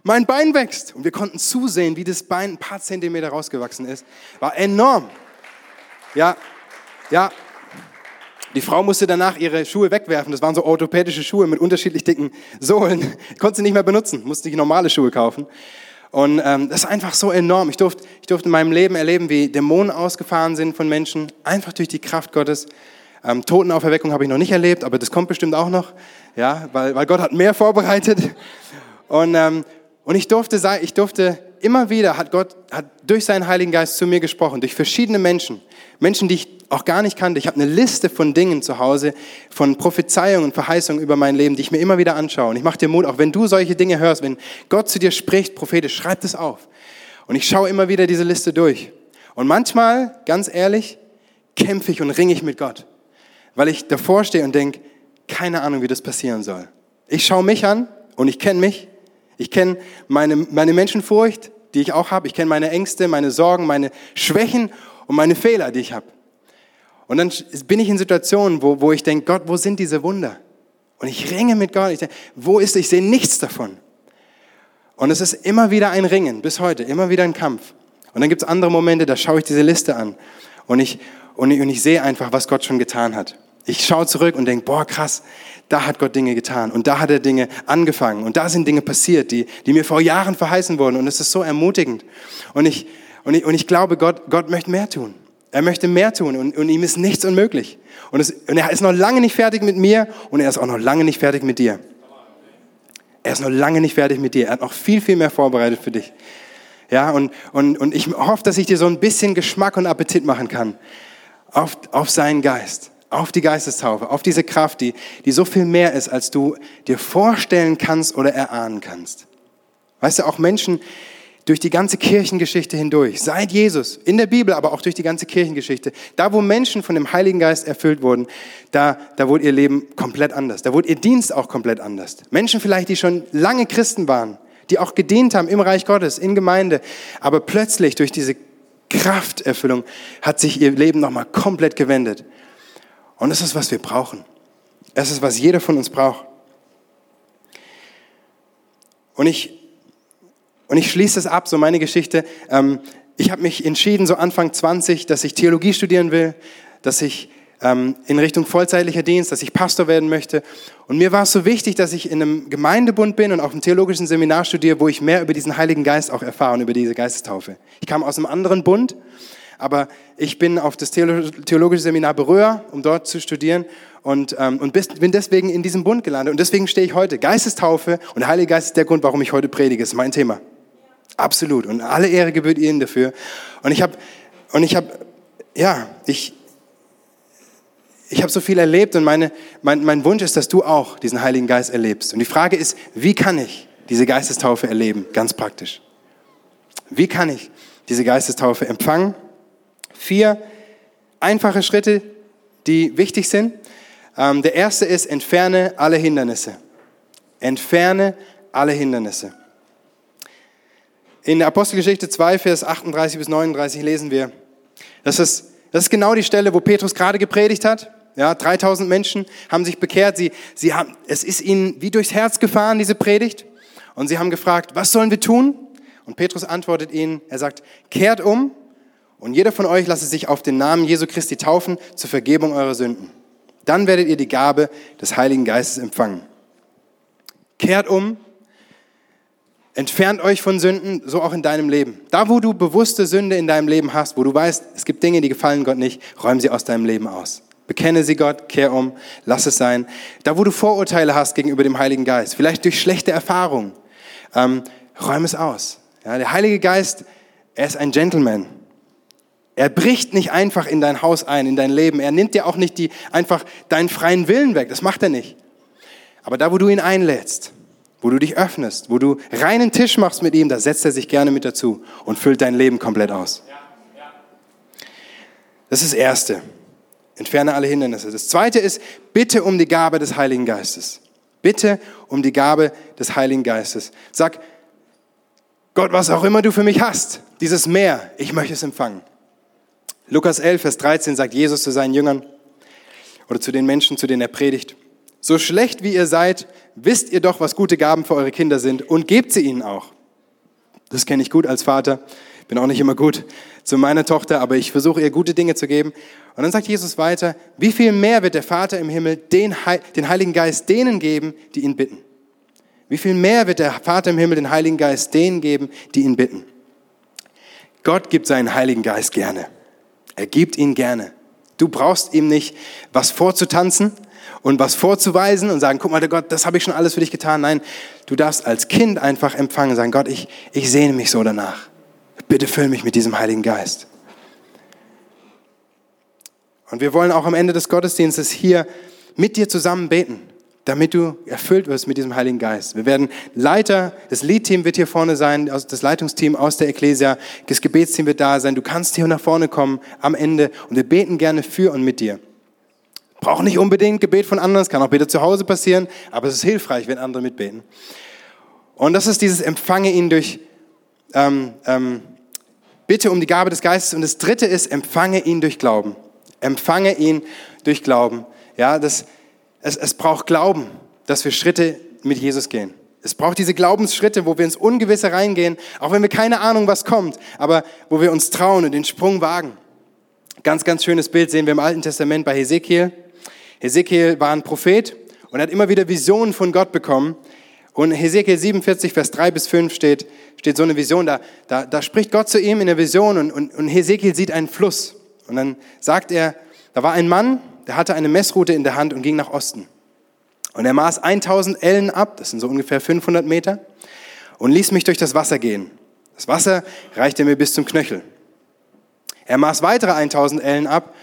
mein Bein wächst. Und wir konnten zusehen, wie das Bein ein paar Zentimeter rausgewachsen ist. War enorm. Ja, ja. Die Frau musste danach ihre Schuhe wegwerfen. Das waren so orthopädische Schuhe mit unterschiedlich dicken Sohlen. Konnte sie nicht mehr benutzen, musste ich normale Schuhe kaufen. Und ähm, das ist einfach so enorm. Ich durfte, ich durfte in meinem Leben erleben, wie Dämonen ausgefahren sind von Menschen, einfach durch die Kraft Gottes. Ähm, Totenauferweckung habe ich noch nicht erlebt, aber das kommt bestimmt auch noch, ja, weil, weil Gott hat mehr vorbereitet. Und, ähm, und ich durfte, ich durfte immer wieder, hat Gott hat durch seinen Heiligen Geist zu mir gesprochen, durch verschiedene Menschen, Menschen, die ich auch gar nicht kannte. Ich habe eine Liste von Dingen zu Hause, von Prophezeiungen, Verheißungen über mein Leben, die ich mir immer wieder anschaue. Und ich mache dir Mut, auch wenn du solche Dinge hörst, wenn Gott zu dir spricht, prophetisch, schreib das auf. Und ich schaue immer wieder diese Liste durch. Und manchmal, ganz ehrlich, kämpfe ich und ringe ich mit Gott weil ich davor stehe und denke, keine Ahnung, wie das passieren soll. Ich schaue mich an und ich kenne mich. Ich kenne meine, meine Menschenfurcht, die ich auch habe. Ich kenne meine Ängste, meine Sorgen, meine Schwächen und meine Fehler, die ich habe. Und dann bin ich in Situationen, wo, wo ich denke, Gott, wo sind diese Wunder? Und ich ringe mit Gott. Ich denke, wo ist, ich sehe nichts davon. Und es ist immer wieder ein Ringen, bis heute, immer wieder ein Kampf. Und dann gibt es andere Momente, da schaue ich diese Liste an. Und ich, und ich, und ich sehe einfach, was Gott schon getan hat. Ich schaue zurück und denke, boah, krass, da hat Gott Dinge getan und da hat er Dinge angefangen und da sind Dinge passiert, die, die mir vor Jahren verheißen wurden und es ist so ermutigend. Und ich, und ich, und ich glaube, Gott, Gott möchte mehr tun. Er möchte mehr tun und, und ihm ist nichts unmöglich. Und, es, und er ist noch lange nicht fertig mit mir und er ist auch noch lange nicht fertig mit dir. er ist noch lange nicht fertig mit dir. Er hat noch viel, viel mehr vorbereitet für dich. Ja, und, und, und ich hoffe, dass ich dir so ein bisschen Geschmack und Appetit machen kann auf, auf seinen Geist, auf die Geistestaufe, auf diese Kraft, die, die so viel mehr ist, als du dir vorstellen kannst oder erahnen kannst. Weißt du, auch Menschen durch die ganze Kirchengeschichte hindurch, seit Jesus, in der Bibel, aber auch durch die ganze Kirchengeschichte, da wo Menschen von dem Heiligen Geist erfüllt wurden, da, da wurde ihr Leben komplett anders. Da wurde ihr Dienst auch komplett anders. Menschen vielleicht, die schon lange Christen waren, die auch gedient haben im Reich Gottes, in Gemeinde, aber plötzlich durch diese Krafterfüllung hat sich ihr Leben nochmal komplett gewendet. Und das ist, was wir brauchen. Es ist, was jeder von uns braucht. Und ich, und ich schließe es ab, so meine Geschichte. Ähm, ich habe mich entschieden, so Anfang 20, dass ich Theologie studieren will, dass ich ähm, in Richtung vollzeitlicher Dienst, dass ich Pastor werden möchte. Und mir war es so wichtig, dass ich in einem Gemeindebund bin und auf einem theologischen Seminar studiere, wo ich mehr über diesen Heiligen Geist auch erfahre und über diese Geistestaufe. Ich kam aus einem anderen Bund, aber ich bin auf das theologische Seminar Beröhr, um dort zu studieren und, ähm, und bin deswegen in diesem Bund gelandet. Und deswegen stehe ich heute. Geistestaufe und der Heilige Geist ist der Grund, warum ich heute predige. Das ist mein Thema. Absolut. Und alle Ehre gebührt Ihnen dafür. Und ich habe, und ich habe, ja, ich, ich habe so viel erlebt und meine, mein, mein Wunsch ist, dass du auch diesen Heiligen Geist erlebst. Und die Frage ist, wie kann ich diese Geistestaufe erleben? Ganz praktisch. Wie kann ich diese Geistestaufe empfangen? Vier einfache Schritte, die wichtig sind. Ähm, der erste ist, entferne alle Hindernisse. Entferne alle Hindernisse. In der Apostelgeschichte 2, Vers 38 bis 39 lesen wir, das ist, das ist genau die Stelle, wo Petrus gerade gepredigt hat. Ja, 3000 Menschen haben sich bekehrt. Sie, sie haben, es ist ihnen wie durchs Herz gefahren, diese Predigt. Und sie haben gefragt, was sollen wir tun? Und Petrus antwortet ihnen, er sagt, kehrt um und jeder von euch lasse sich auf den Namen Jesu Christi taufen zur Vergebung eurer Sünden. Dann werdet ihr die Gabe des Heiligen Geistes empfangen. Kehrt um, entfernt euch von Sünden, so auch in deinem Leben. Da, wo du bewusste Sünde in deinem Leben hast, wo du weißt, es gibt Dinge, die gefallen Gott nicht, räum sie aus deinem Leben aus. Bekenne sie Gott, kehr um, lass es sein. Da, wo du Vorurteile hast gegenüber dem Heiligen Geist, vielleicht durch schlechte Erfahrungen, ähm, räum es aus. Ja, der Heilige Geist, er ist ein Gentleman. Er bricht nicht einfach in dein Haus ein, in dein Leben. Er nimmt dir auch nicht die, einfach deinen freien Willen weg. Das macht er nicht. Aber da, wo du ihn einlädst, wo du dich öffnest, wo du reinen Tisch machst mit ihm, da setzt er sich gerne mit dazu und füllt dein Leben komplett aus. Das ist das Erste. Entferne alle Hindernisse. Das zweite ist, bitte um die Gabe des Heiligen Geistes. Bitte um die Gabe des Heiligen Geistes. Sag, Gott, was auch immer du für mich hast, dieses Meer, ich möchte es empfangen. Lukas 11, Vers 13 sagt Jesus zu seinen Jüngern oder zu den Menschen, zu denen er predigt. So schlecht wie ihr seid, wisst ihr doch, was gute Gaben für eure Kinder sind und gebt sie ihnen auch. Das kenne ich gut als Vater. Bin auch nicht immer gut zu meiner Tochter, aber ich versuche ihr gute Dinge zu geben. Und dann sagt Jesus weiter, wie viel mehr wird der Vater im Himmel den, den Heiligen Geist denen geben, die ihn bitten? Wie viel mehr wird der Vater im Himmel den Heiligen Geist denen geben, die ihn bitten? Gott gibt seinen Heiligen Geist gerne. Er gibt ihn gerne. Du brauchst ihm nicht was vorzutanzen und was vorzuweisen und sagen, guck mal, der Gott, das habe ich schon alles für dich getan. Nein, du darfst als Kind einfach empfangen und sagen, Gott, ich, ich sehne mich so danach. Bitte füll mich mit diesem Heiligen Geist. Und wir wollen auch am Ende des Gottesdienstes hier mit dir zusammen beten, damit du erfüllt wirst mit diesem Heiligen Geist. Wir werden Leiter, das Leadteam wird hier vorne sein, das Leitungsteam aus der Ecclesia, das Gebetsteam wird da sein. Du kannst hier nach vorne kommen am Ende und wir beten gerne für und mit dir. Braucht nicht unbedingt Gebet von anderen, es kann auch bitte zu Hause passieren, aber es ist hilfreich, wenn andere mitbeten. Und das ist dieses Empfange ihn durch ähm, ähm, Bitte um die Gabe des Geistes. Und das dritte ist, empfange ihn durch Glauben. Empfange ihn durch Glauben. Ja, das, es, es braucht Glauben, dass wir Schritte mit Jesus gehen. Es braucht diese Glaubensschritte, wo wir ins Ungewisse reingehen, auch wenn wir keine Ahnung, was kommt, aber wo wir uns trauen und den Sprung wagen. Ganz, ganz schönes Bild sehen wir im Alten Testament bei Hesekiel. Hesekiel war ein Prophet und hat immer wieder Visionen von Gott bekommen. Und Hesekiel 47, Vers 3 bis 5 steht, steht so eine Vision, da, da, da spricht Gott zu ihm in der Vision und, und, und Hesekiel sieht einen Fluss. Und dann sagt er, da war ein Mann, der hatte eine Messroute in der Hand und ging nach Osten. Und er maß 1000 Ellen ab, das sind so ungefähr 500 Meter, und ließ mich durch das Wasser gehen. Das Wasser reichte mir bis zum Knöchel. Er maß weitere 1000 Ellen ab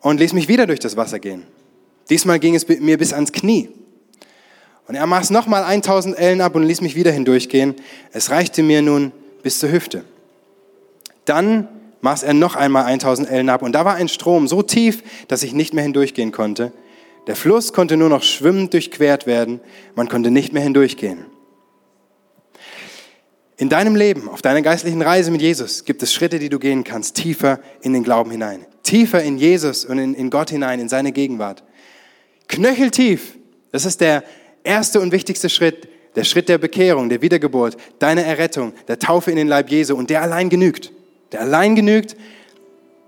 und ließ mich wieder durch das Wasser gehen. Diesmal ging es mir bis ans Knie. Und er maß nochmal 1000 Ellen ab und ließ mich wieder hindurchgehen. Es reichte mir nun bis zur Hüfte. Dann maß er noch einmal 1000 Ellen ab und da war ein Strom so tief, dass ich nicht mehr hindurchgehen konnte. Der Fluss konnte nur noch schwimmend durchquert werden, man konnte nicht mehr hindurchgehen. In deinem Leben, auf deiner geistlichen Reise mit Jesus, gibt es Schritte, die du gehen kannst, tiefer in den Glauben hinein, tiefer in Jesus und in, in Gott hinein, in seine Gegenwart. Knöcheltief, das ist der erste und wichtigste Schritt, der Schritt der Bekehrung, der Wiedergeburt, deiner Errettung, der Taufe in den Leib Jesu und der allein genügt. Der allein genügt,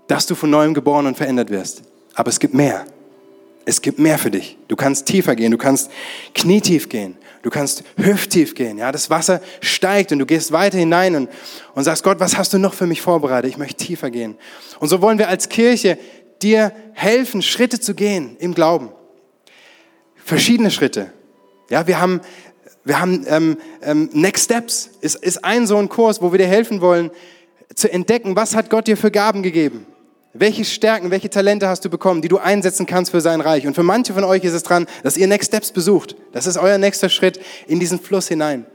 dass du von neuem geboren und verändert wirst. Aber es gibt mehr. Es gibt mehr für dich. Du kannst tiefer gehen, du kannst knietief gehen, du kannst hüfttief gehen. Ja, das Wasser steigt und du gehst weiter hinein und, und sagst, Gott, was hast du noch für mich vorbereitet? Ich möchte tiefer gehen. Und so wollen wir als Kirche dir helfen, Schritte zu gehen im Glauben. Verschiedene Schritte. Ja, wir haben, wir haben ähm, ähm, Next Steps, ist, ist ein so ein Kurs, wo wir dir helfen wollen, zu entdecken, was hat Gott dir für Gaben gegeben welche Stärken, welche Talente hast du bekommen, die du einsetzen kannst für sein Reich? Und für manche von euch ist es dran, dass ihr Next Steps besucht. Das ist euer nächster Schritt in diesen Fluss hinein.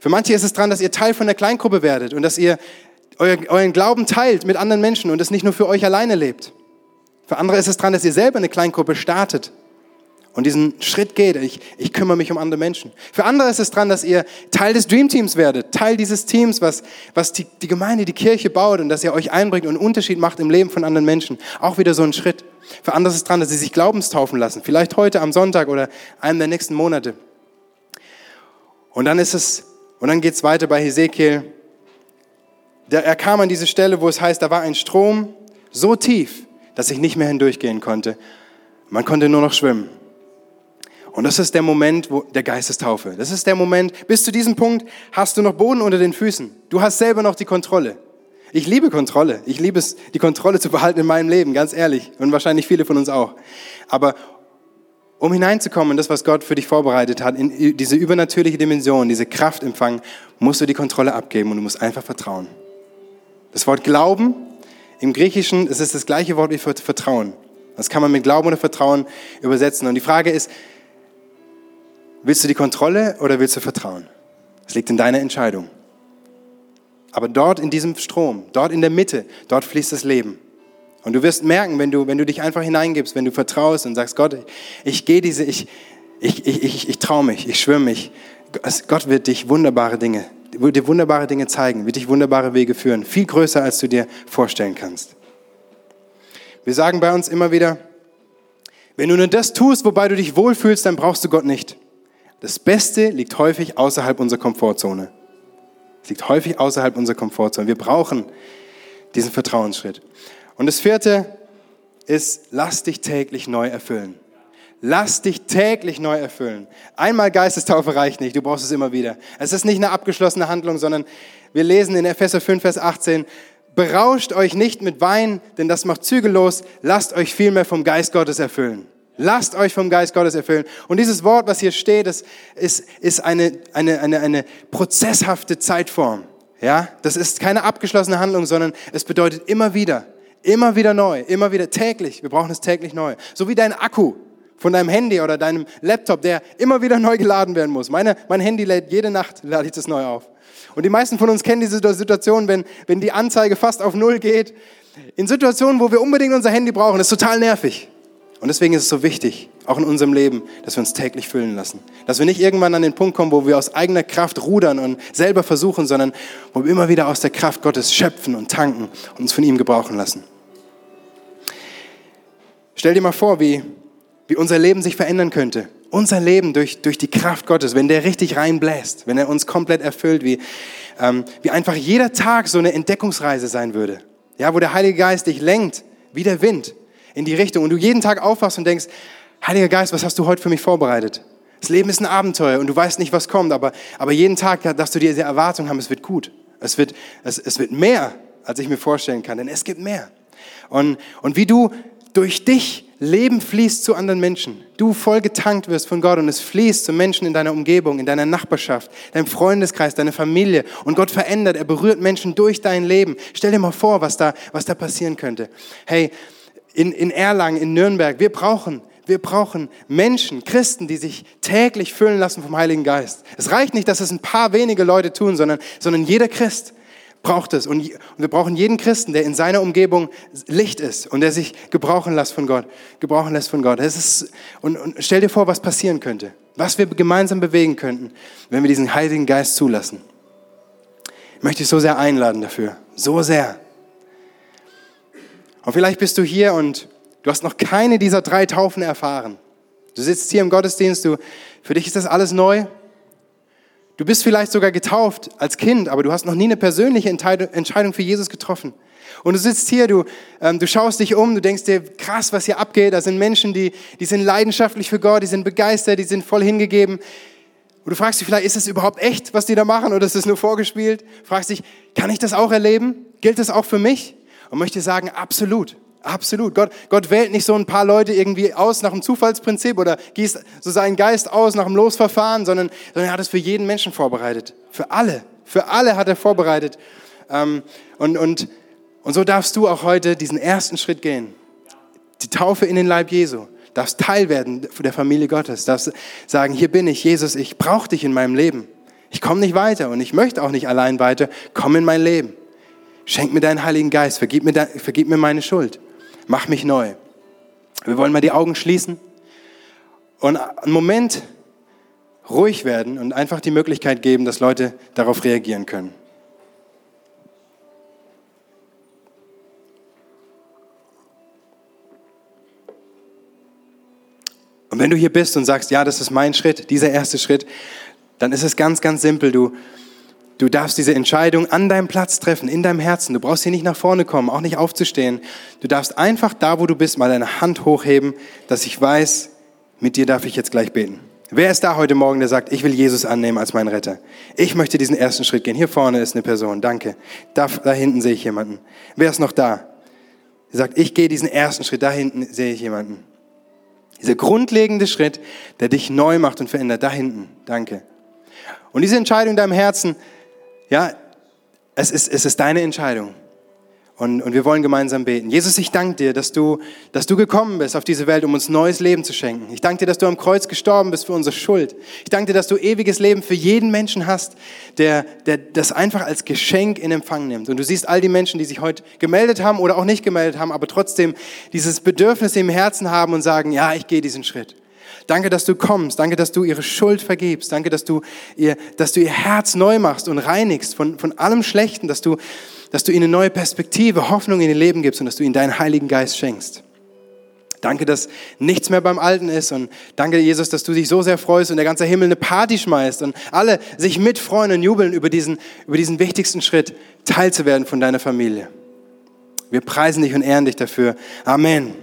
Für manche ist es dran, dass ihr Teil von der Kleingruppe werdet und dass ihr euren Glauben teilt mit anderen Menschen und es nicht nur für euch alleine lebt. Für andere ist es dran, dass ihr selber eine Kleingruppe startet und diesen Schritt geht, ich, ich kümmere mich um andere Menschen. Für andere ist es dran, dass ihr Teil des Dream Teams werdet, Teil dieses Teams, was, was die, die Gemeinde, die Kirche baut und dass ihr euch einbringt und einen Unterschied macht im Leben von anderen Menschen. Auch wieder so ein Schritt. Für andere ist es dran, dass sie sich glaubenstaufen lassen, vielleicht heute am Sonntag oder einem der nächsten Monate. Und dann ist es, und dann geht es weiter bei Hesekiel. Der, er kam an diese Stelle, wo es heißt, da war ein Strom so tief, dass ich nicht mehr hindurchgehen konnte. Man konnte nur noch schwimmen. Und das ist der Moment wo, der Geistestaufe. Das ist der Moment, bis zu diesem Punkt hast du noch Boden unter den Füßen. Du hast selber noch die Kontrolle. Ich liebe Kontrolle. Ich liebe es, die Kontrolle zu behalten in meinem Leben, ganz ehrlich. Und wahrscheinlich viele von uns auch. Aber um hineinzukommen in das, was Gott für dich vorbereitet hat, in diese übernatürliche Dimension, diese Kraft empfangen, musst du die Kontrolle abgeben und du musst einfach vertrauen. Das Wort Glauben im Griechischen, es ist das gleiche Wort wie Vertrauen. Das kann man mit Glauben oder Vertrauen übersetzen. Und die Frage ist, Willst du die Kontrolle oder willst du Vertrauen? Es liegt in deiner Entscheidung. Aber dort in diesem Strom, dort in der Mitte, dort fließt das Leben. Und du wirst merken, wenn du, wenn du dich einfach hineingibst, wenn du vertraust und sagst, Gott, ich, ich gehe diese, ich, ich, ich, ich, ich traue mich, ich schwimme mich. Gott wird dich wunderbare Dinge, wird dir wunderbare Dinge zeigen, wird dich wunderbare Wege führen. Viel größer, als du dir vorstellen kannst. Wir sagen bei uns immer wieder, wenn du nur das tust, wobei du dich wohlfühlst, dann brauchst du Gott nicht. Das Beste liegt häufig außerhalb unserer Komfortzone. Es liegt häufig außerhalb unserer Komfortzone. Wir brauchen diesen Vertrauensschritt. Und das vierte ist, lass dich täglich neu erfüllen. Lass dich täglich neu erfüllen. Einmal Geistestaufe reicht nicht, du brauchst es immer wieder. Es ist nicht eine abgeschlossene Handlung, sondern wir lesen in Epheser 5, Vers 18, berauscht euch nicht mit Wein, denn das macht zügellos, lasst euch vielmehr vom Geist Gottes erfüllen. Lasst euch vom Geist Gottes erfüllen. Und dieses Wort, was hier steht, das ist, ist eine, eine, eine, eine prozesshafte Zeitform. Ja, das ist keine abgeschlossene Handlung, sondern es bedeutet immer wieder, immer wieder neu, immer wieder täglich. Wir brauchen es täglich neu. So wie dein Akku von deinem Handy oder deinem Laptop, der immer wieder neu geladen werden muss. Meine, mein Handy lädt jede Nacht, lade ich das neu auf. Und die meisten von uns kennen diese Situation, wenn, wenn die Anzeige fast auf Null geht. In Situationen, wo wir unbedingt unser Handy brauchen, ist total nervig. Und deswegen ist es so wichtig, auch in unserem Leben, dass wir uns täglich füllen lassen. Dass wir nicht irgendwann an den Punkt kommen, wo wir aus eigener Kraft rudern und selber versuchen, sondern wo wir immer wieder aus der Kraft Gottes schöpfen und tanken und uns von ihm gebrauchen lassen. Stell dir mal vor, wie, wie unser Leben sich verändern könnte. Unser Leben durch, durch die Kraft Gottes, wenn der richtig reinbläst, wenn er uns komplett erfüllt, wie, ähm, wie einfach jeder Tag so eine Entdeckungsreise sein würde. Ja, wo der Heilige Geist dich lenkt, wie der Wind in die Richtung und du jeden Tag aufwachst und denkst, Heiliger Geist, was hast du heute für mich vorbereitet? Das Leben ist ein Abenteuer und du weißt nicht, was kommt, aber, aber jeden Tag darfst du dir diese Erwartung haben, es wird gut. Es wird, es, es wird mehr, als ich mir vorstellen kann, denn es gibt mehr. Und, und wie du durch dich Leben fließt zu anderen Menschen. Du voll getankt wirst von Gott und es fließt zu Menschen in deiner Umgebung, in deiner Nachbarschaft, deinem Freundeskreis, deiner Familie. Und Gott verändert, er berührt Menschen durch dein Leben. Stell dir mal vor, was da, was da passieren könnte. Hey, in, in Erlangen, in Nürnberg, wir brauchen wir brauchen Menschen, Christen, die sich täglich füllen lassen vom Heiligen Geist. Es reicht nicht, dass es ein paar wenige Leute tun, sondern, sondern jeder Christ braucht es. Und, wir brauchen jeden Christen, der in seiner Umgebung Licht ist und der sich gebrauchen lässt von Gott. Gebrauchen lässt von Gott. Es ist, und, und stell dir vor, was passieren könnte. Was wir gemeinsam bewegen könnten, wenn wir diesen Heiligen Geist zulassen. Ich möchte dich so sehr einladen dafür. So sehr. Und vielleicht bist du hier und du hast noch keine dieser drei Taufen erfahren. Du sitzt hier im Gottesdienst, du, für dich ist das alles neu. Du bist vielleicht sogar getauft als Kind, aber du hast noch nie eine persönliche Entscheidung für Jesus getroffen. Und du sitzt hier, du, ähm, du schaust dich um, du denkst dir, krass, was hier abgeht. Da sind Menschen, die, die sind leidenschaftlich für Gott, die sind begeistert, die sind voll hingegeben. Und du fragst dich vielleicht, ist es überhaupt echt, was die da machen, oder ist es nur vorgespielt? Fragst dich, kann ich das auch erleben? Gilt das auch für mich? Und möchte sagen, absolut. Absolut. Gott, Gott wählt nicht so ein paar Leute irgendwie aus nach dem Zufallsprinzip oder gießt so seinen Geist aus nach dem Losverfahren, sondern, sondern er hat es für jeden Menschen vorbereitet. Für alle. Für alle hat er vorbereitet. Ähm, und, und, und so darfst du auch heute diesen ersten Schritt gehen. Die Taufe in den Leib Jesu. Darfst Teil werden der Familie Gottes. Darfst sagen, hier bin ich, Jesus, ich brauche dich in meinem Leben. Ich komme nicht weiter und ich möchte auch nicht allein weiter. Komm in mein Leben. Schenk mir deinen Heiligen Geist. Vergib mir, vergib mir meine Schuld. Mach mich neu. Wir wollen mal die Augen schließen und einen Moment ruhig werden und einfach die Möglichkeit geben, dass Leute darauf reagieren können. Und wenn du hier bist und sagst, ja, das ist mein Schritt, dieser erste Schritt, dann ist es ganz, ganz simpel. Du, Du darfst diese Entscheidung an deinem Platz treffen, in deinem Herzen. Du brauchst hier nicht nach vorne kommen, auch nicht aufzustehen. Du darfst einfach da, wo du bist, mal deine Hand hochheben, dass ich weiß, mit dir darf ich jetzt gleich beten. Wer ist da heute Morgen, der sagt, ich will Jesus annehmen als meinen Retter? Ich möchte diesen ersten Schritt gehen. Hier vorne ist eine Person, danke. Da, da hinten sehe ich jemanden. Wer ist noch da? Der sagt, ich gehe diesen ersten Schritt, da hinten sehe ich jemanden. Dieser grundlegende Schritt, der dich neu macht und verändert, da hinten, danke. Und diese Entscheidung in deinem Herzen, ja, es ist, es ist deine Entscheidung. Und, und wir wollen gemeinsam beten. Jesus, ich danke dir, dass du, dass du gekommen bist auf diese Welt, um uns neues Leben zu schenken. Ich danke dir, dass du am Kreuz gestorben bist für unsere Schuld. Ich danke dir, dass du ewiges Leben für jeden Menschen hast, der, der das einfach als Geschenk in Empfang nimmt. Und du siehst all die Menschen, die sich heute gemeldet haben oder auch nicht gemeldet haben, aber trotzdem dieses Bedürfnis im Herzen haben und sagen, ja, ich gehe diesen Schritt. Danke, dass du kommst. Danke, dass du ihre Schuld vergibst. Danke, dass du ihr, dass du ihr Herz neu machst und reinigst von, von allem Schlechten, dass du, dass du ihnen eine neue Perspektive, Hoffnung in ihr Leben gibst und dass du ihnen deinen Heiligen Geist schenkst. Danke, dass nichts mehr beim Alten ist und danke, Jesus, dass du dich so sehr freust und der ganze Himmel eine Party schmeißt und alle sich mitfreuen und jubeln über diesen, über diesen wichtigsten Schritt, teilzuwerden von deiner Familie. Wir preisen dich und ehren dich dafür. Amen.